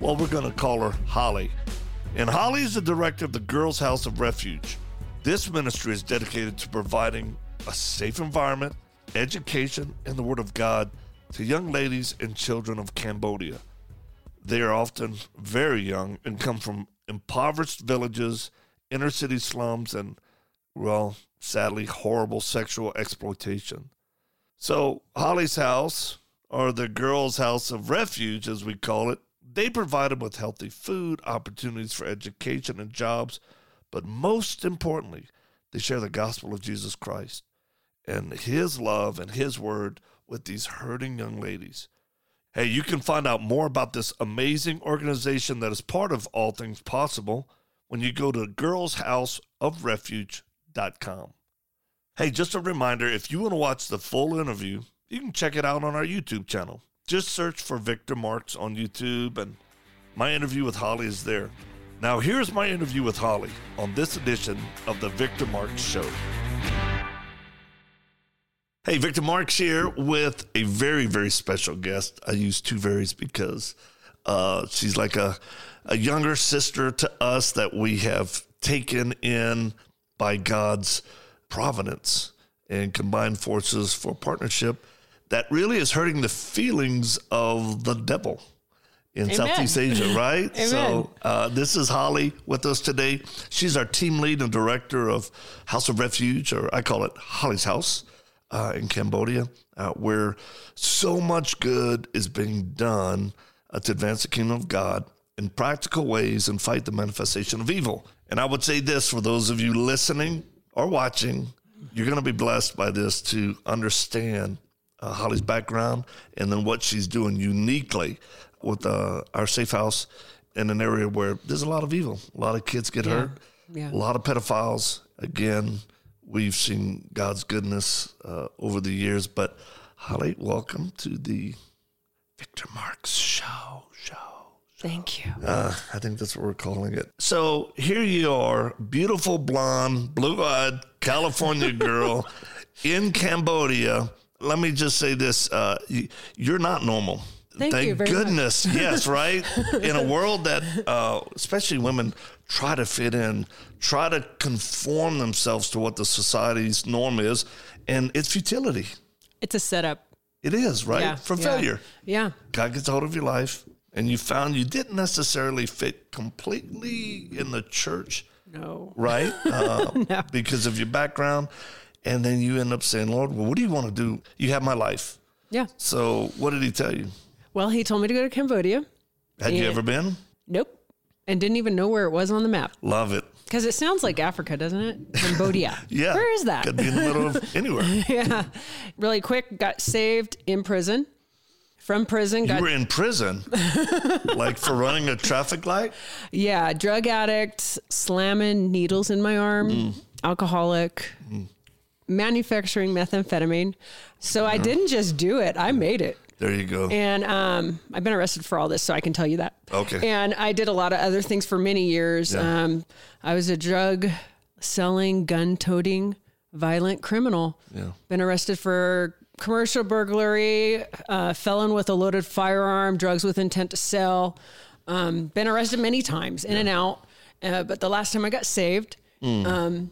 well, we're going to call her Holly. And Holly is the director of the Girls House of Refuge. This ministry is dedicated to providing a safe environment, education, and the Word of God to young ladies and children of Cambodia. They are often very young and come from impoverished villages, inner city slums, and, well, sadly, horrible sexual exploitation. So, Holly's house, or the Girls' House of Refuge, as we call it, they provide them with healthy food, opportunities for education and jobs, but most importantly, they share the gospel of Jesus Christ and his love and his word with these hurting young ladies. Hey, you can find out more about this amazing organization that is part of All Things Possible when you go to girlshouseofrefuge.com. Hey, just a reminder if you want to watch the full interview, you can check it out on our YouTube channel. Just search for Victor Marx on YouTube, and my interview with Holly is there. Now, here's my interview with Holly on this edition of the Victor Marx Show. Hey, Victor Marx here with a very, very special guest. I use two varies because uh, she's like a, a younger sister to us that we have taken in by God's providence and combined forces for partnership that really is hurting the feelings of the devil in Amen. Southeast Asia, right? so uh, this is Holly with us today. She's our team lead and director of House of Refuge, or I call it Holly's House uh, in Cambodia, uh, where so much good is being done uh, to advance the kingdom of God in practical ways and fight the manifestation of evil. And I would say this for those of you listening or watching, you're going to be blessed by this to understand uh, Holly's background and then what she's doing uniquely with uh, our safe house in an area where there's a lot of evil. A lot of kids get yeah. hurt. Yeah. A lot of pedophiles. Again, we've seen God's goodness uh, over the years. But Holly, welcome to the Victor Marx Show. Show. Thank you. Uh, I think that's what we're calling it. So here you are, beautiful blonde, blue eyed California girl in Cambodia let me just say this: uh, you're not normal. Thank, Thank goodness. yes, right. In a world that, uh, especially women, try to fit in, try to conform themselves to what the society's norm is, and it's futility. It's a setup. It is right yeah, for yeah. failure. Yeah. God gets a hold of your life, and you found you didn't necessarily fit completely in the church. No. Right. Uh, no. Because of your background and then you end up saying, Lord, well, what do you want to do? You have my life. Yeah. So what did he tell you? Well, he told me to go to Cambodia. Had you ever been? Nope. And didn't even know where it was on the map. Love it. Because it sounds like Africa, doesn't it? Cambodia. yeah. Where is that? Could be in the middle of anywhere. yeah. Really quick, got saved in prison. From prison. You were in prison? like for running a traffic light? Yeah. Drug addict, slamming needles in my arm, mm. alcoholic. Mm manufacturing methamphetamine. So I didn't just do it, I made it. There you go. And um, I've been arrested for all this, so I can tell you that. Okay. And I did a lot of other things for many years. Yeah. Um, I was a drug selling, gun toting, violent criminal. Yeah. Been arrested for commercial burglary, uh, felon with a loaded firearm, drugs with intent to sell. Um, been arrested many times, in yeah. and out. Uh, but the last time I got saved, mm. um,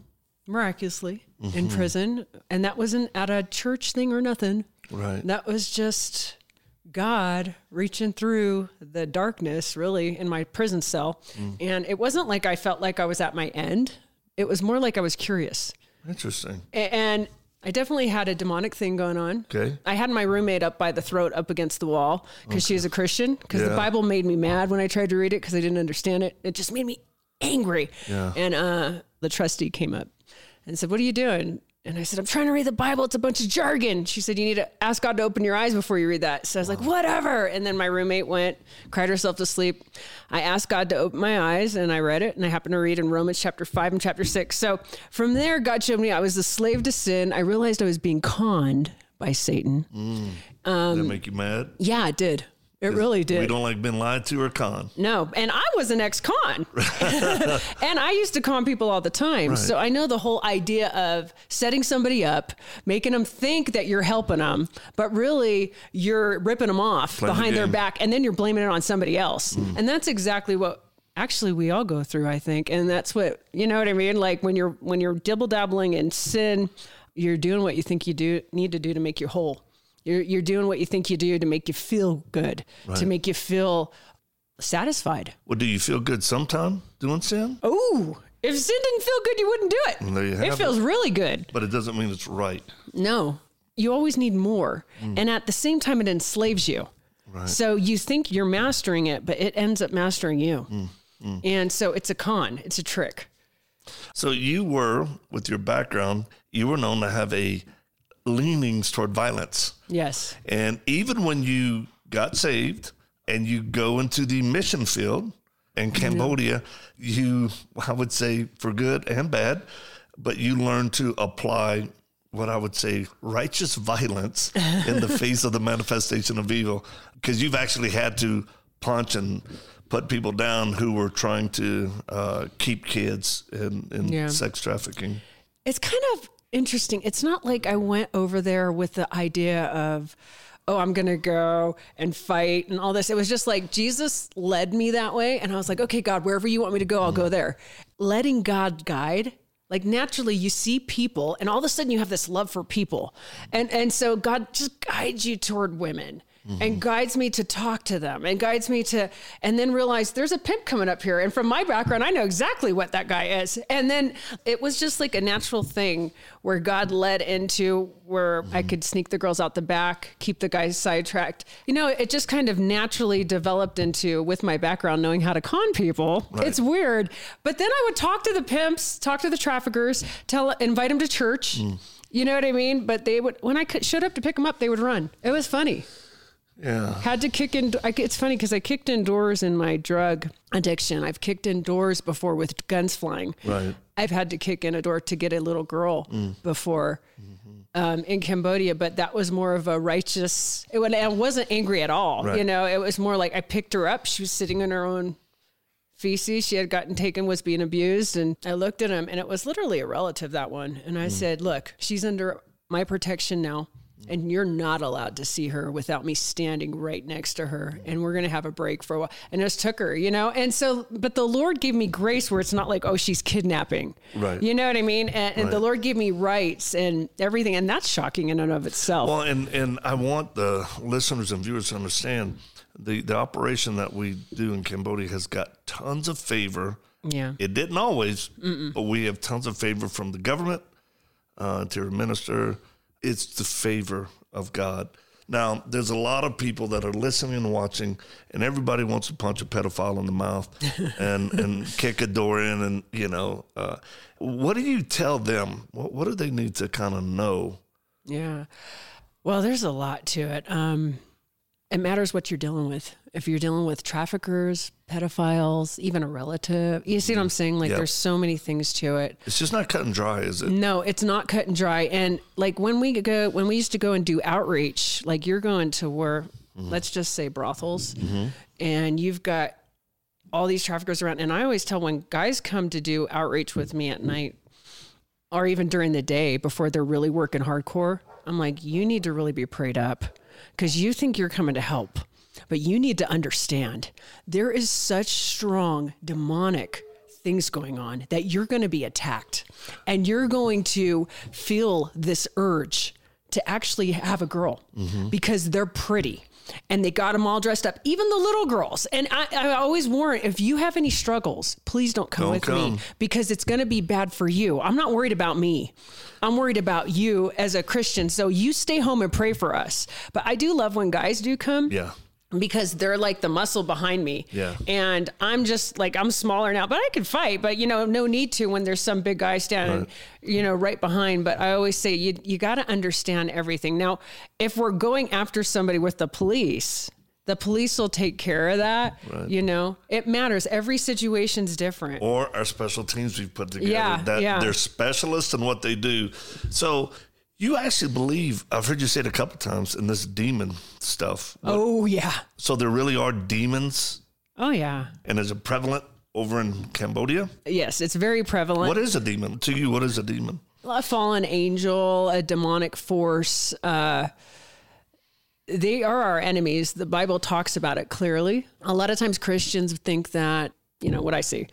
miraculously, mm-hmm. in prison. And that wasn't at a church thing or nothing. Right. That was just God reaching through the darkness, really, in my prison cell. Mm. And it wasn't like I felt like I was at my end, it was more like I was curious. Interesting. And I definitely had a demonic thing going on. Okay. I had my roommate up by the throat, up against the wall, because okay. she's a Christian. Because yeah. the Bible made me mad when I tried to read it because I didn't understand it. It just made me angry. Yeah. And uh, the trustee came up and said, What are you doing? And I said, I'm trying to read the Bible. It's a bunch of jargon. She said, You need to ask God to open your eyes before you read that. So I was like, Whatever. And then my roommate went, cried herself to sleep. I asked God to open my eyes and I read it. And I happened to read in Romans chapter 5 and chapter 6. So from there, God showed me I was a slave to sin. I realized I was being conned by Satan. um Did that make you mad? Yeah, it did. It really did. We don't like being lied to or con. No, and I was an ex-con, and I used to con people all the time. Right. So I know the whole idea of setting somebody up, making them think that you're helping them, but really you're ripping them off Playing the behind their. Mm. back, and then you're blaming it on somebody else. And that's exactly what actually we all go through, I think. And that's what you know what I mean. Like when you're when you're dibble dabbling in sin, you're doing what you think you do need to do to make you whole. You're you're doing what you think you do to make you feel good, to make you feel satisfied. Well, do you feel good sometime doing sin? Oh, if sin didn't feel good, you wouldn't do it. it feels it. really good. But it doesn't mean it's right. No, you always need more. Mm. And at the same time, it enslaves you. So you think you're mastering it, but it ends up mastering you. Mm, mm. And so it's a con, it's a trick. So you were, with your background, you were known to have a leanings toward violence. Yes. And even when you got saved and you go into the mission field in Cambodia, you, I would say, for good and bad, but you learn to apply what I would say righteous violence in the face of the manifestation of evil. Because you've actually had to punch and put people down who were trying to uh, keep kids in, in Yeah. sex trafficking. It's kind of interesting. It's not like I went over there with the idea of, oh, I'm going to go and fight and all this. It was just like Jesus led me that way. And I was like, okay, God, wherever you want me to go, I'll go there. Letting God guide. Like naturally, you see people, and all of a sudden, you have this love for people, and and so God just guides you toward women, and mm-hmm. guides me to talk to them, and guides me to, and then realize there's a pimp coming up here, and from my background, I know exactly what that guy is, and then it was just like a natural thing where God led into where I mm-hmm. could sneak the girls out the back, keep the guys sidetracked. You know, it just kind of naturally developed into with my background knowing how to con people. It's weird, but then I would talk to the pimps, talk to the traffickers, tell, invite them to church. Mm. You know what I mean? But they would when I showed up to pick them up, they would run. It was funny. Yeah. Had to kick in. I, it's funny because I kicked in doors in my drug addiction. I've kicked in doors before with guns flying. Right. I've had to kick in a door to get a little girl mm. before mm-hmm. um, in Cambodia, but that was more of a righteous. It, I wasn't angry at all. Right. You know, it was more like I picked her up. She was sitting in her own feces. She had gotten taken, was being abused, and I looked at him, and it was literally a relative that one. And I mm. said, "Look, she's under my protection now." And you're not allowed to see her without me standing right next to her. And we're going to have a break for a while. And I just took her, you know? And so, but the Lord gave me grace where it's not like, oh, she's kidnapping. Right. You know what I mean? And, and the Lord gave me rights and everything. And that's shocking in and of itself. Well, and, and I want the listeners and viewers to understand the, the operation that we do in Cambodia has got tons of favor. yeah. It didn't always, but we have tons of favor from the government uh, to minister. It's the favor of God. Now, there's a lot of people that are listening and watching, and everybody wants to punch a pedophile in the mouth and, and kick a door in. And, you know, uh, what do you tell them? What, what do they need to kind of know? Yeah. Well, there's a lot to it. Um, it matters what you're dealing with. If you're dealing with traffickers, pedophiles, even a relative, you see what I'm saying? Like, Yep. there's so many things to it. It's just not cut and dry, is it? No, it's not cut and dry. And like when we go, when we used to go and do outreach, like you're going to where, mm-hmm. let's just say brothels, mm-hmm. and you've got all these traffickers around. And I always tell when guys come to do outreach with me at night, or even during the day before they're really working hardcore, I'm like, you need to really be prayed up because you think you're coming to help, but you need to understand there is such strong demonic things going on that you're going to be attacked and you're going to feel this urge to actually have a girl mm-hmm. because they're pretty and they got them all dressed up, even the little girls. And I, I always warn if you have any struggles, please don't come Don't with come. me because it's going to be bad for you. I'm not worried about me. I'm worried about you as a Christian. So you stay home and pray for us. But I do love when guys do come. Yeah. Because they're like the muscle behind me. Yeah. And I'm just like I'm smaller now, but I can fight, but you know, no need to when there's some big guy standing, Right. you know, right behind. But I always say you you got to understand everything. Now, if we're going after somebody with the police, the police will take care of that. You know, it matters. Every situation's different. or our special teams we've put together Yeah, that yeah. they're specialists in what they do. So you actually believe I've heard you say it a couple times in this demon stuff. oh yeah. So there really are demons Oh yeah. and is it prevalent over in Cambodia? Yes, it's very prevalent. What is a demon? To you, what is a demon? a fallen angel, a demonic force. Uh, they are our enemies. The Bible talks about it clearly. A lot of times Christians think that, you know, what I see.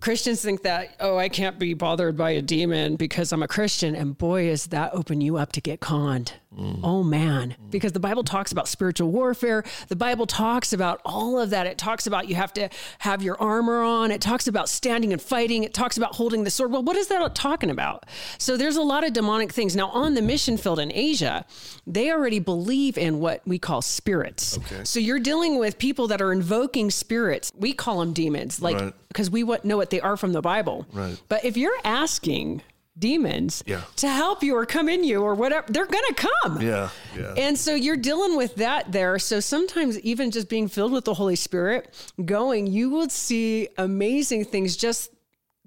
Christians think that, oh, I can't be bothered by a demon because I'm a Christian. And boy, is that open you up to get conned. Oh, man. Because the Bible talks about spiritual warfare. The Bible talks about all of that. It talks about you have to have your armor on. It talks about standing and fighting. It talks about holding the sword. Well, what is that talking about? So there's a lot of demonic things. Now, on the mission field in Asia, they already believe in what we call spirits. Okay. So you're dealing with people that are invoking spirits. We call them demons, like Right. because we what- know what they are from the Bible. Right. But if you're asking demons Yeah. to help you or come in you or whatever, they're gonna come. Yeah, yeah. And so you're dealing with that there. So sometimes even just being filled with the Holy Spirit, going, you will see amazing things just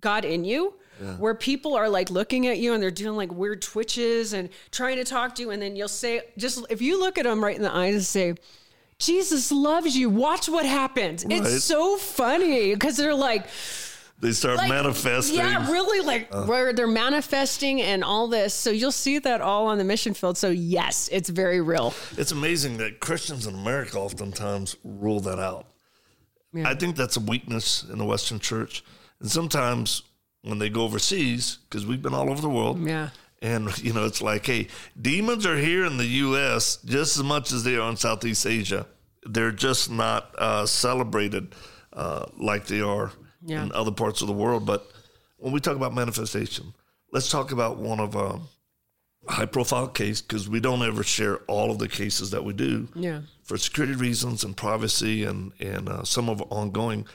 God in you. Where people are like looking at you and they're doing like weird twitches and trying to talk to you, and then you'll say, just if you look at them right in the eyes and say, Jesus loves you. Watch what happens. Right. It's so funny because they're like, They start like, manifesting. Yeah, really like where they're manifesting and all this. So you'll see that all on the mission field. So yes, it's very real. It's amazing that Christians in America oftentimes rule that out. I think that's a weakness in the Western church. And sometimes when they go overseas, because we've been all over the world, Yeah. and you know, it's like, hey, demons are here in the U.S. just as much as they are in Southeast Asia. They're just not uh, celebrated uh, like they are Yeah. in other parts of the world. But when we talk about manifestation, let's talk about one of um, high profile case because we don't ever share all of the cases that we do Yeah. for security reasons and privacy and and uh, some of ongoing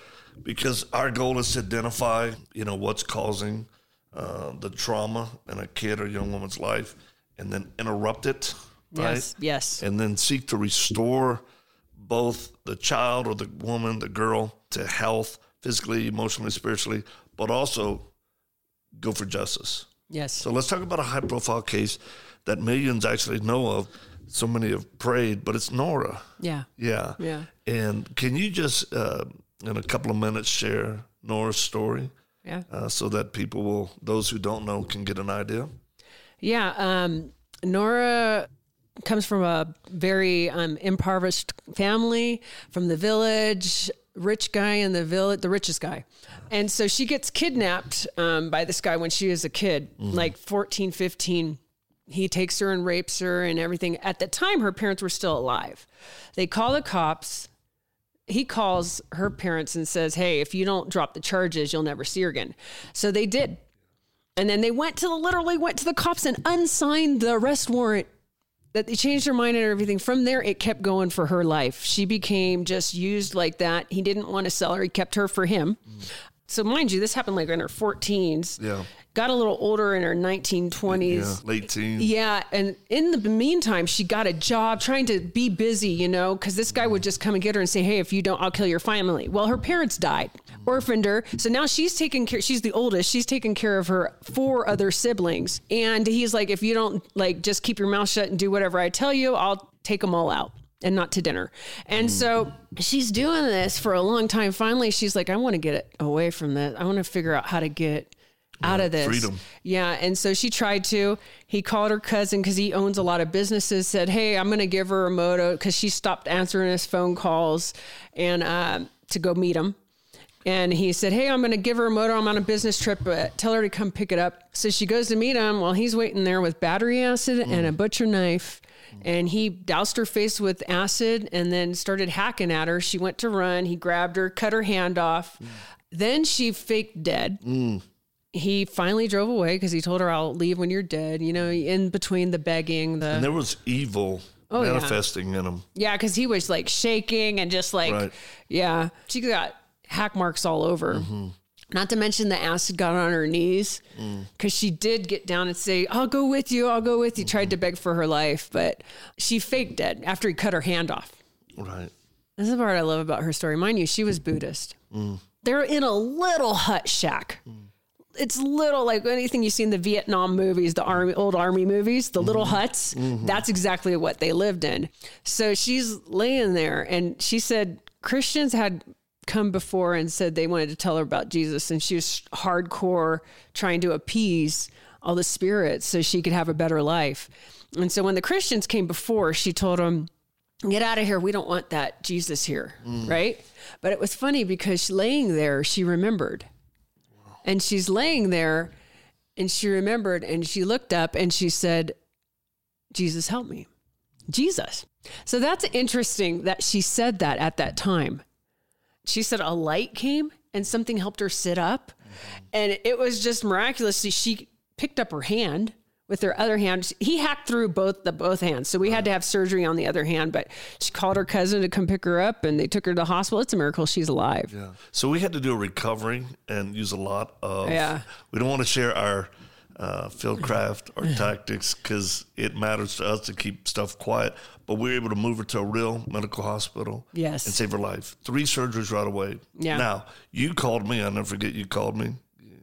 because our goal is to identify you know what's causing uh, the trauma in a kid or young woman's life and then interrupt it right Yes. Yes. and then seek to restore both the child or the woman the girl to health physically emotionally spiritually but also go for justice Yes. so let's talk about a high profile case that millions actually know of. So many have prayed, but it's Nora. yeah. Yeah. Yeah. And can you just, uh, in a couple of minutes, share Nora's story Yeah. uh, so that people will, those who don't know, can get an idea? Yeah. Um, Nora comes from a very um, impoverished family from the village, rich guy in the village, the richest guy. And so she gets kidnapped um, by this guy when she is a kid, like 14, 15. He takes her and rapes her and everything. At the time, her parents were still alive. They call the cops. He calls her parents and says, Hey, if you don't drop the charges, you'll never see her again. So they did. And then they went to the literally went to the cops and unsigned the arrest warrant. That they changed her mind and everything. From there, it kept going for her life. She became just used like that. He didn't want to sell her. He kept her for him. So mind you, this happened like in her 14s. Yeah. Got a little older in her 1920s. Yeah. Late teens. Yeah, and in the meantime, she got a job trying to be busy, you know, because this guy would just come and get her and say, "Hey, if you don't, I'll kill your family." Well, her parents died, orphaned her, so now she's taking care. She's the oldest. She's taking care of her four other siblings, and he's like, "If you don't like, just keep your mouth shut and do whatever I tell you, I'll take them all out." And not to dinner. And so she's doing this for a long time. Finally, she's like, I want to get it away from this. I want to figure out how to get out of this. freedom. Yeah. And so she tried to. He called her cousin because he owns a lot of businesses, said, Hey, I'm going to give her a moto because she stopped answering his phone calls and um, to go meet him. And he said, Hey, I'm going to give her a motor. I'm on a business trip, but tell her to come pick it up. So she goes to meet him while he's waiting there with battery acid and a butcher knife. And he doused her face with acid and then started hacking at her. She went to run. He grabbed her, cut her hand off. Then she faked dead he finally drove away because he told her, "I'll leave when you're dead." You know, in between the begging, the And there was evil Oh, yeah. manifesting in him. Yeah, because he was like shaking and just like, Right. yeah, she got hack marks all over. Mm-hmm. Not to mention the acid got on her knees Mm. because she did get down and say, I'll go with you. I'll go with you. Tried Mm-hmm. to beg for her life, but she faked dead after he cut her hand off. Right. This is the part I love about her story. Mind you, she was Buddhist. Mm. They're in a little hut shack. It's little like anything you see in the Vietnam movies, the army, old army movies, the little huts. That's exactly what they lived in. So she's laying there, and she said Christians had come before and said they wanted to tell her about Jesus, and she was hardcore trying to appease all the spirits so she could have a better life. And so when the Christians came before, she told them, get out of here. We don't want that Jesus here. Mm. Right. But it was funny because laying there, she remembered. And she's laying there and she remembered and she looked up and she said, Jesus, help me. Jesus. So that's interesting that she said that at that time. She said a light came and something helped her sit up. And it was just miraculously, she picked up her hand with her other hand. He hacked through both the both hands. So we had to have surgery on the other hand, but she called her cousin to come pick her up and they took her to the hospital. It's a miracle she's alive. Yeah. So we had to do a recovery and use a lot of. Yeah. We don't want to share our uh, field craft or tactics because it matters to us to keep stuff quiet. But we were able to move her to a real medical hospital. Yes. And save her life. Three surgeries right away. Yeah. Now you called me. I'll never forget. You called me.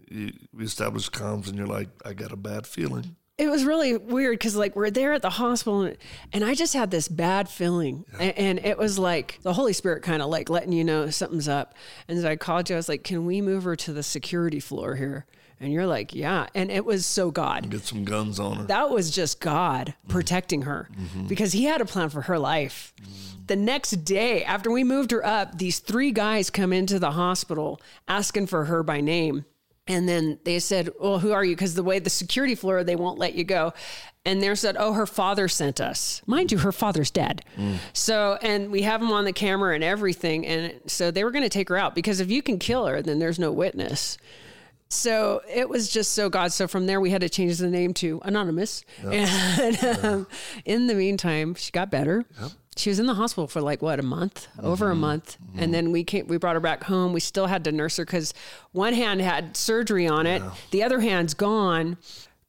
You, we established comms, and you're like, "I got a bad feeling." it was really weird because like we're there at the hospital and, and i just had this bad feeling and, and it was like the holy spirit kind of like letting you know something's up and so i called you i was like can we move her to the security floor here and you're like yeah and it was so god Get some guns on her. that was just god protecting her mm-hmm. because he had a plan for her life mm. the next day after we moved her up these three guys come into the hospital asking for her by name and then they said, Well, who are you? Because the way the security floor, they won't let you go. And they said, Oh, her father sent us. Mind you, her father's dead. Mm. So, and we have him on the camera and everything. And so they were going to take her out because if you can kill her, then there's no witness. So it was just so God. So from there, we had to change the name to Anonymous. And um, in the meantime, she got better. She was in the hospital for like what a month, over a month, and then we came. We brought her back home. We still had to nurse her because one hand had surgery on it, the other hand's gone.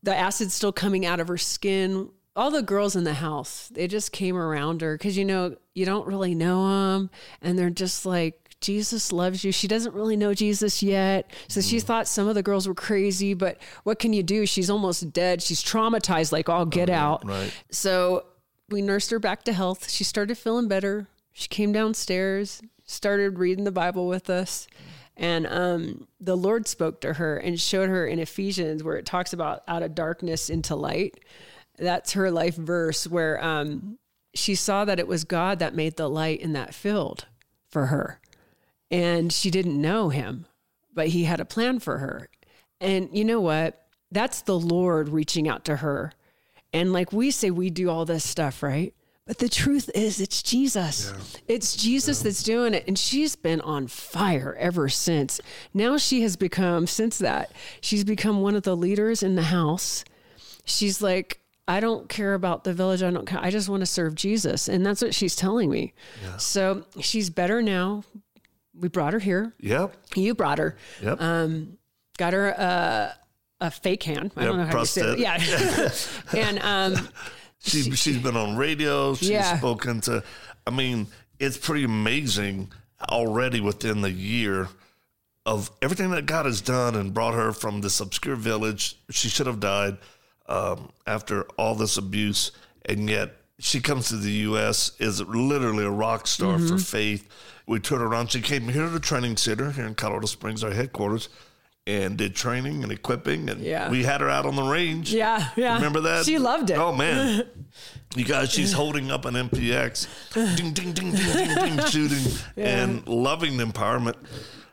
The acid's still coming out of her skin. All the girls in the house, they just came around her because you know you don't really know them, and they're just like. Jesus loves you. She doesn't really know Jesus yet. So she thought some of the girls were crazy, but what can you do? She's almost dead. She's traumatized, like all get out. right. So we nursed her back to health. She started feeling better. She came downstairs, started reading the Bible with us. And um, the Lord spoke to her and showed her in Ephesians where it talks about out of darkness into light. That's her life verse where um, she saw that it was God that made the light in that field for her. And she didn't know him, but he had a plan for her. And you know what? That's the Lord reaching out to her. And like we say, we do all this stuff, right? But the truth is, it's Jesus. It's Jesus that's doing it. And she's been on fire ever since. Now she has become, since that, she's become one of the leaders in the house. She's like, I don't care about the village. I don't care. I just want to serve Jesus. And that's what she's telling me. So she's better now. We brought her here. Yep. You brought her. Yep. Um, got her a, a fake hand. I Yeah, don't know how to say it. Yeah. and um, She, she's been on radio. She's Yeah. spoken to. I mean, it's pretty amazing already within the year of everything that God has done and brought her from this obscure village. She should have died um, after all this abuse, and yet she comes to the U.S. is literally a rock star Mm-hmm. for faith. We turned around. She came here to the training center here in Colorado Springs, our headquarters, and did training and equipping. And Yeah. we had her out on the range. yeah, yeah. Remember that? She loved it. Oh man, you guys, she's holding up an MPX, ding ding ding ding ding ding, shooting and loving the empowerment.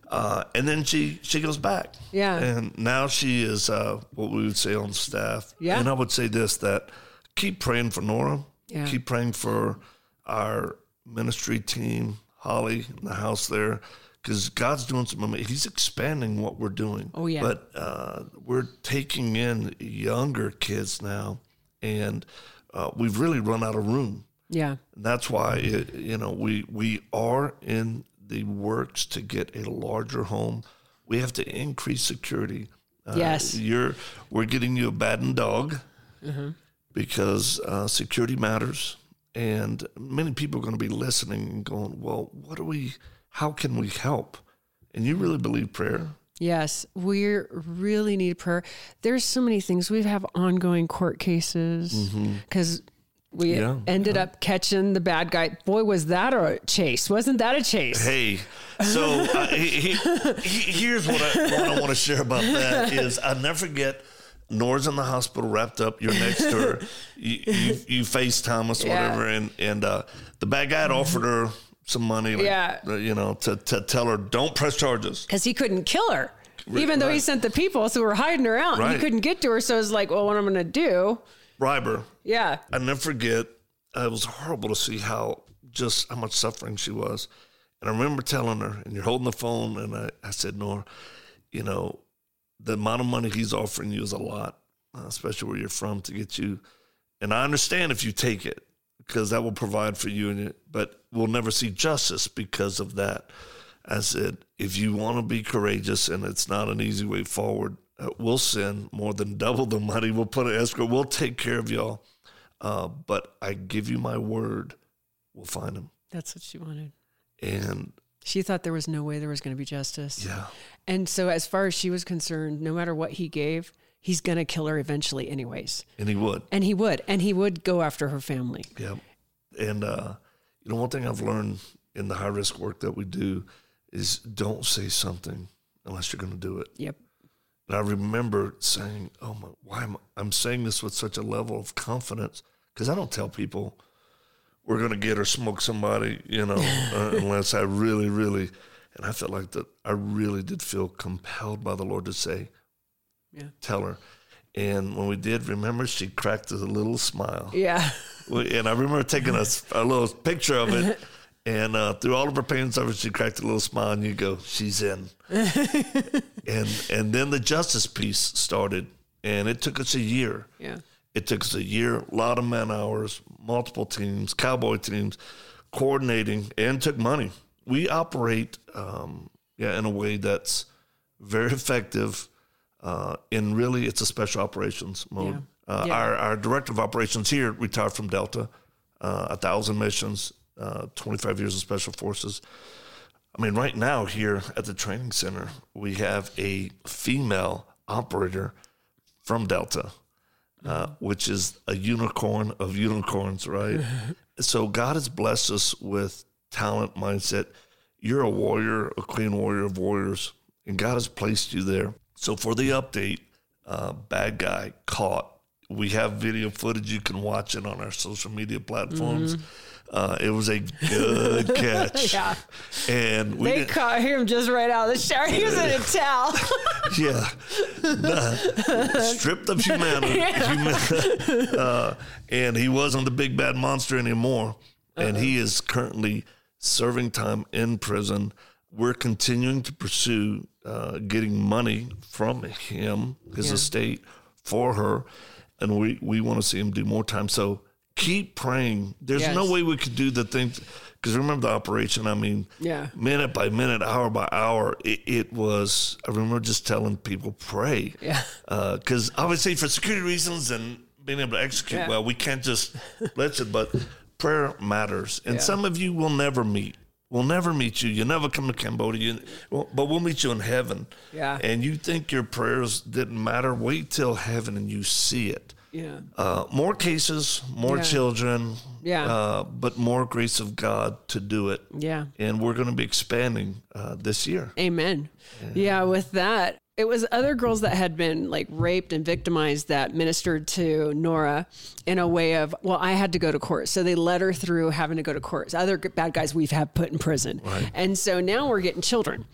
Uh, and then she she goes back. Yeah. And now she is uh, what we would say on staff. Yeah. And I would say this that keep praying for Nora. Yeah. Keep praying for our ministry team, Holly in the house there. Because God's doing some, He's expanding what we're doing. Oh, yeah. But uh, we're taking in younger kids now, and uh, we've really run out of room. Yeah. And that's why it, you know we we are in the works to get a larger home. We have to increase security. Uh, Yes. you're we're getting you a batting dog because uh, security matters, and many people are going to be listening and going, "Well, what do we? How can we help?" And you really believe prayer? Yes, we really need prayer. There's so many things. We have ongoing court cases because we Yeah, ended up catching the bad guy. Boy, was that a chase? Wasn't that a chase? Hey, so uh, he, he, he- here's what I, what I want to share about that is I never forget. Nora's in the hospital, wrapped up. You're next to her. You, you, you FaceTime us, or Yeah. whatever, and and uh, the bad guy had offered her some money, like, Yeah. uh, you know, to to tell her don't press charges. Because he couldn't kill her, even though he sent the people, so we're hiding her out. Right. he couldn't get to her, so it's like, well, what am I'm going to do? Bribe her. Yeah, I never forget. uh, It was horrible to see how just how much suffering she was. And I remember telling her, and you're holding the phone, and I, I said, Nora, you know, the amount of money he's offering you is a lot, uh, especially where you're from, to get you. And I understand if you take it, because that will provide for you, and it, but we'll never see justice because of that. I said, if you want to be courageous, and it's not an easy way forward, uh, we'll send more than double the money. We'll put an escrow. We'll take care of y'all. Uh, but I give you my word, we'll find him. that's what she wanted. And She thought there was no way there was going to be justice. yeah, And so, as far as she was concerned, no matter what he gave, he's going to kill her eventually, anyways. and he would. And he would. And he would go after her family. Yeah. And, uh, you know, one thing I've learned in the high risk work that we do is don't say something unless you're going to do it. Yep. And I remember saying, "Oh my, why am I, I'm saying this with such a level of confidence? Because I don't tell people we're going to get or smoke somebody, you know, uh, unless I really, really." And I felt like that. I really did feel compelled by the Lord to say, Yeah. "Tell her." And when we did, remember, she cracked a little smile. Yeah. We- And I remember taking a little picture of it. And uh, through all of her pain and suffering, she cracked a little smile, and you go, "She's in." and and then the justice piece started, and it took us a year. Yeah. It took us a year, a lot of man hours, multiple teams, cowboy teams, coordinating, and took money. We operate, um, yeah, in a way that's very effective. Uh, and really, it's a special operations mode. Yeah. Uh, Yeah. Our our director of operations here retired from Delta, uh, a thousand missions, uh, twenty five years of special forces. I mean, right now here at the training center, we have a female operator from Delta, uh, which is a unicorn of unicorns, right? so God has blessed us with talent, mindset. You're a warrior, a queen warrior of warriors, and God has placed you there. So for the update, uh, bad guy caught. We have video footage. You can watch it on our social media platforms. Uh, it was a good catch. Yeah. And we They caught him just right out of the shower. He was in a towel. yeah, Nah. stripped of humanity, human- uh, and he wasn't the big bad monster anymore. And he is currently serving time in prison. We're continuing to pursue uh, getting money from him, his Yeah. estate, for her, and we we want to see him do more time. So keep praying. There's no way we could do the things because remember the operation. I mean, Yeah. minute by minute, hour by hour, it, it was. I remember just telling people pray, Yeah. Uh, because obviously for security reasons and being able to execute Yeah. well, we can't just let it. But prayer matters, and Yeah. some of you will never meet. We'll never meet you. You never come to Cambodia, but we'll meet you in heaven. Yeah. And you think your prayers didn't matter? Wait till heaven and you see it. Yeah. Uh, more cases, more Yeah. children, Yeah. uh, but more grace of God to do it Yeah. and we're going to be expanding uh, this year. Amen. Yeah, with that, it was other girls that had been like raped and victimized that ministered to Nora in a way of, well, I had to go to court. So they led her through having to go to court. Other bad guys we've had put in prison. And so now we're getting children.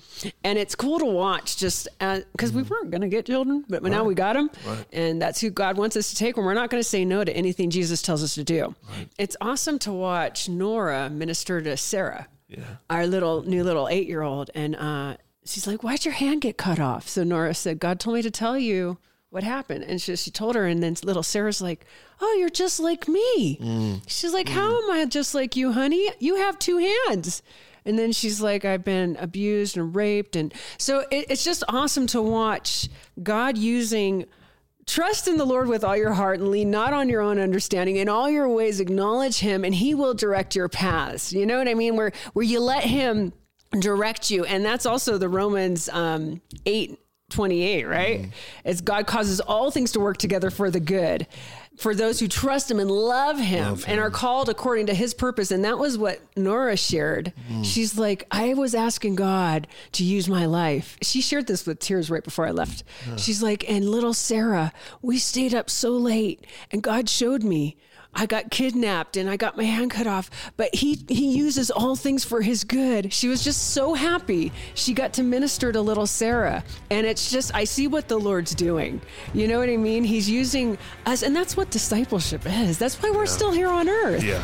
And it's cool to watch just because we weren't going to get children, but now we got them. And that's who God wants us to take. And we're not going to say no to anything Jesus tells us to do. It's awesome to watch Nora minister to Sarah Yeah. our little new little eight year old, and uh, she's like, "Why'd your hand get cut off?" So Nora said, "God told me to tell you what happened? And she, she told her, and then little Sarah's like, oh, you're just like me. Mm. She's like, how am I just like you, honey? You have two hands. And then she's like, I've been abused and raped. And so it, it's just awesome to watch God using trust in the Lord with all your heart and lean not on your own understanding. In all your ways, acknowledge him and he will direct your paths. You know what I mean? Where, where you let him direct you. And that's also the Romans um, 8 28, right? Mm. As God causes all things to work together for the good for those who trust him and love him, love him, and are called according to his purpose. And that was what Nora shared. Mm. She's like, I was asking God to use my life. She shared this with tears right before I left. Yeah. She's like, and little Sarah, we stayed up so late, and God showed me I got kidnapped and I got my hand cut off, but he he uses all things for his good. She was just so happy. She got to minister to little Sarah. And it's just I see what the Lord's doing. You know what I mean? He's using us and that's what discipleship is. That's why we're yeah. still here on earth. Yeah.